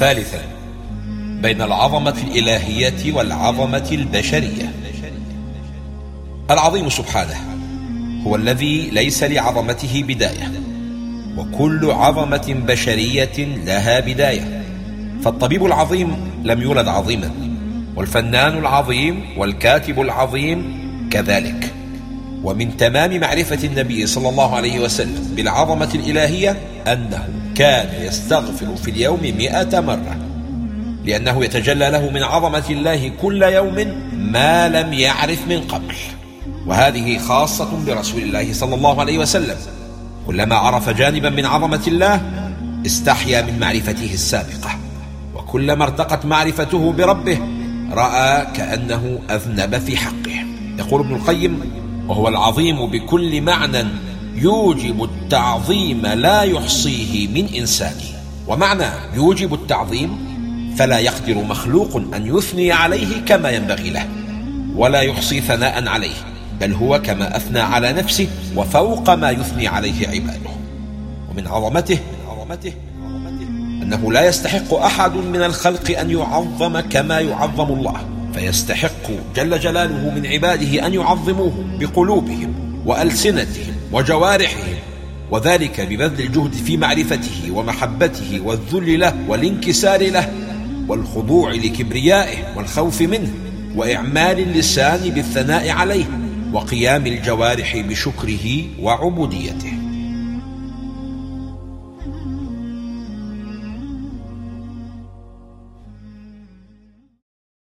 ثالثا بين العظمة الإلهية والعظمة البشرية. العظيم سبحانه هو الذي ليس لعظمته بداية وكل عظمة بشرية لها بداية. فالطبيب العظيم لم يولد عظيما والفنان العظيم والكاتب العظيم كذلك. ومن تمام معرفة النبي صلى الله عليه وسلم بالعظمة الإلهية أنه كان يستغفر في اليوم مئة مرة لأنه يتجلى له من عظمة الله كل يوم ما لم يعرف من قبل. وهذه خاصة برسول الله صلى الله عليه وسلم. كلما عرف جانبا من عظمة الله استحيا من معرفته السابقة. وكلما ارتقت معرفته بربه رأى كأنه أذنب في حقه. يقول ابن القيم وهو العظيم بكل معنى يوجب التعظيم لا يحصيه من إنسان. ومعنى يوجب التعظيم فلا يقدر مخلوق أن يثني عليه كما ينبغي له ولا يحصي ثناء عليه بل هو كما أثنى على نفسه وفوق ما يثني عليه عباده. ومن عظمته عظمته أنه لا يستحق أحد من الخلق أن يعظم كما يعظم الله. فيستحق جل جلاله من عباده أن يعظموه بقلوبهم وألسنتهم وجوارحهم وذلك ببذل الجهد في معرفته ومحبته والذل له والانكسار له والخضوع لكبريائه والخوف منه وإعمال اللسان بالثناء عليه وقيام الجوارح بشكره وعبوديته.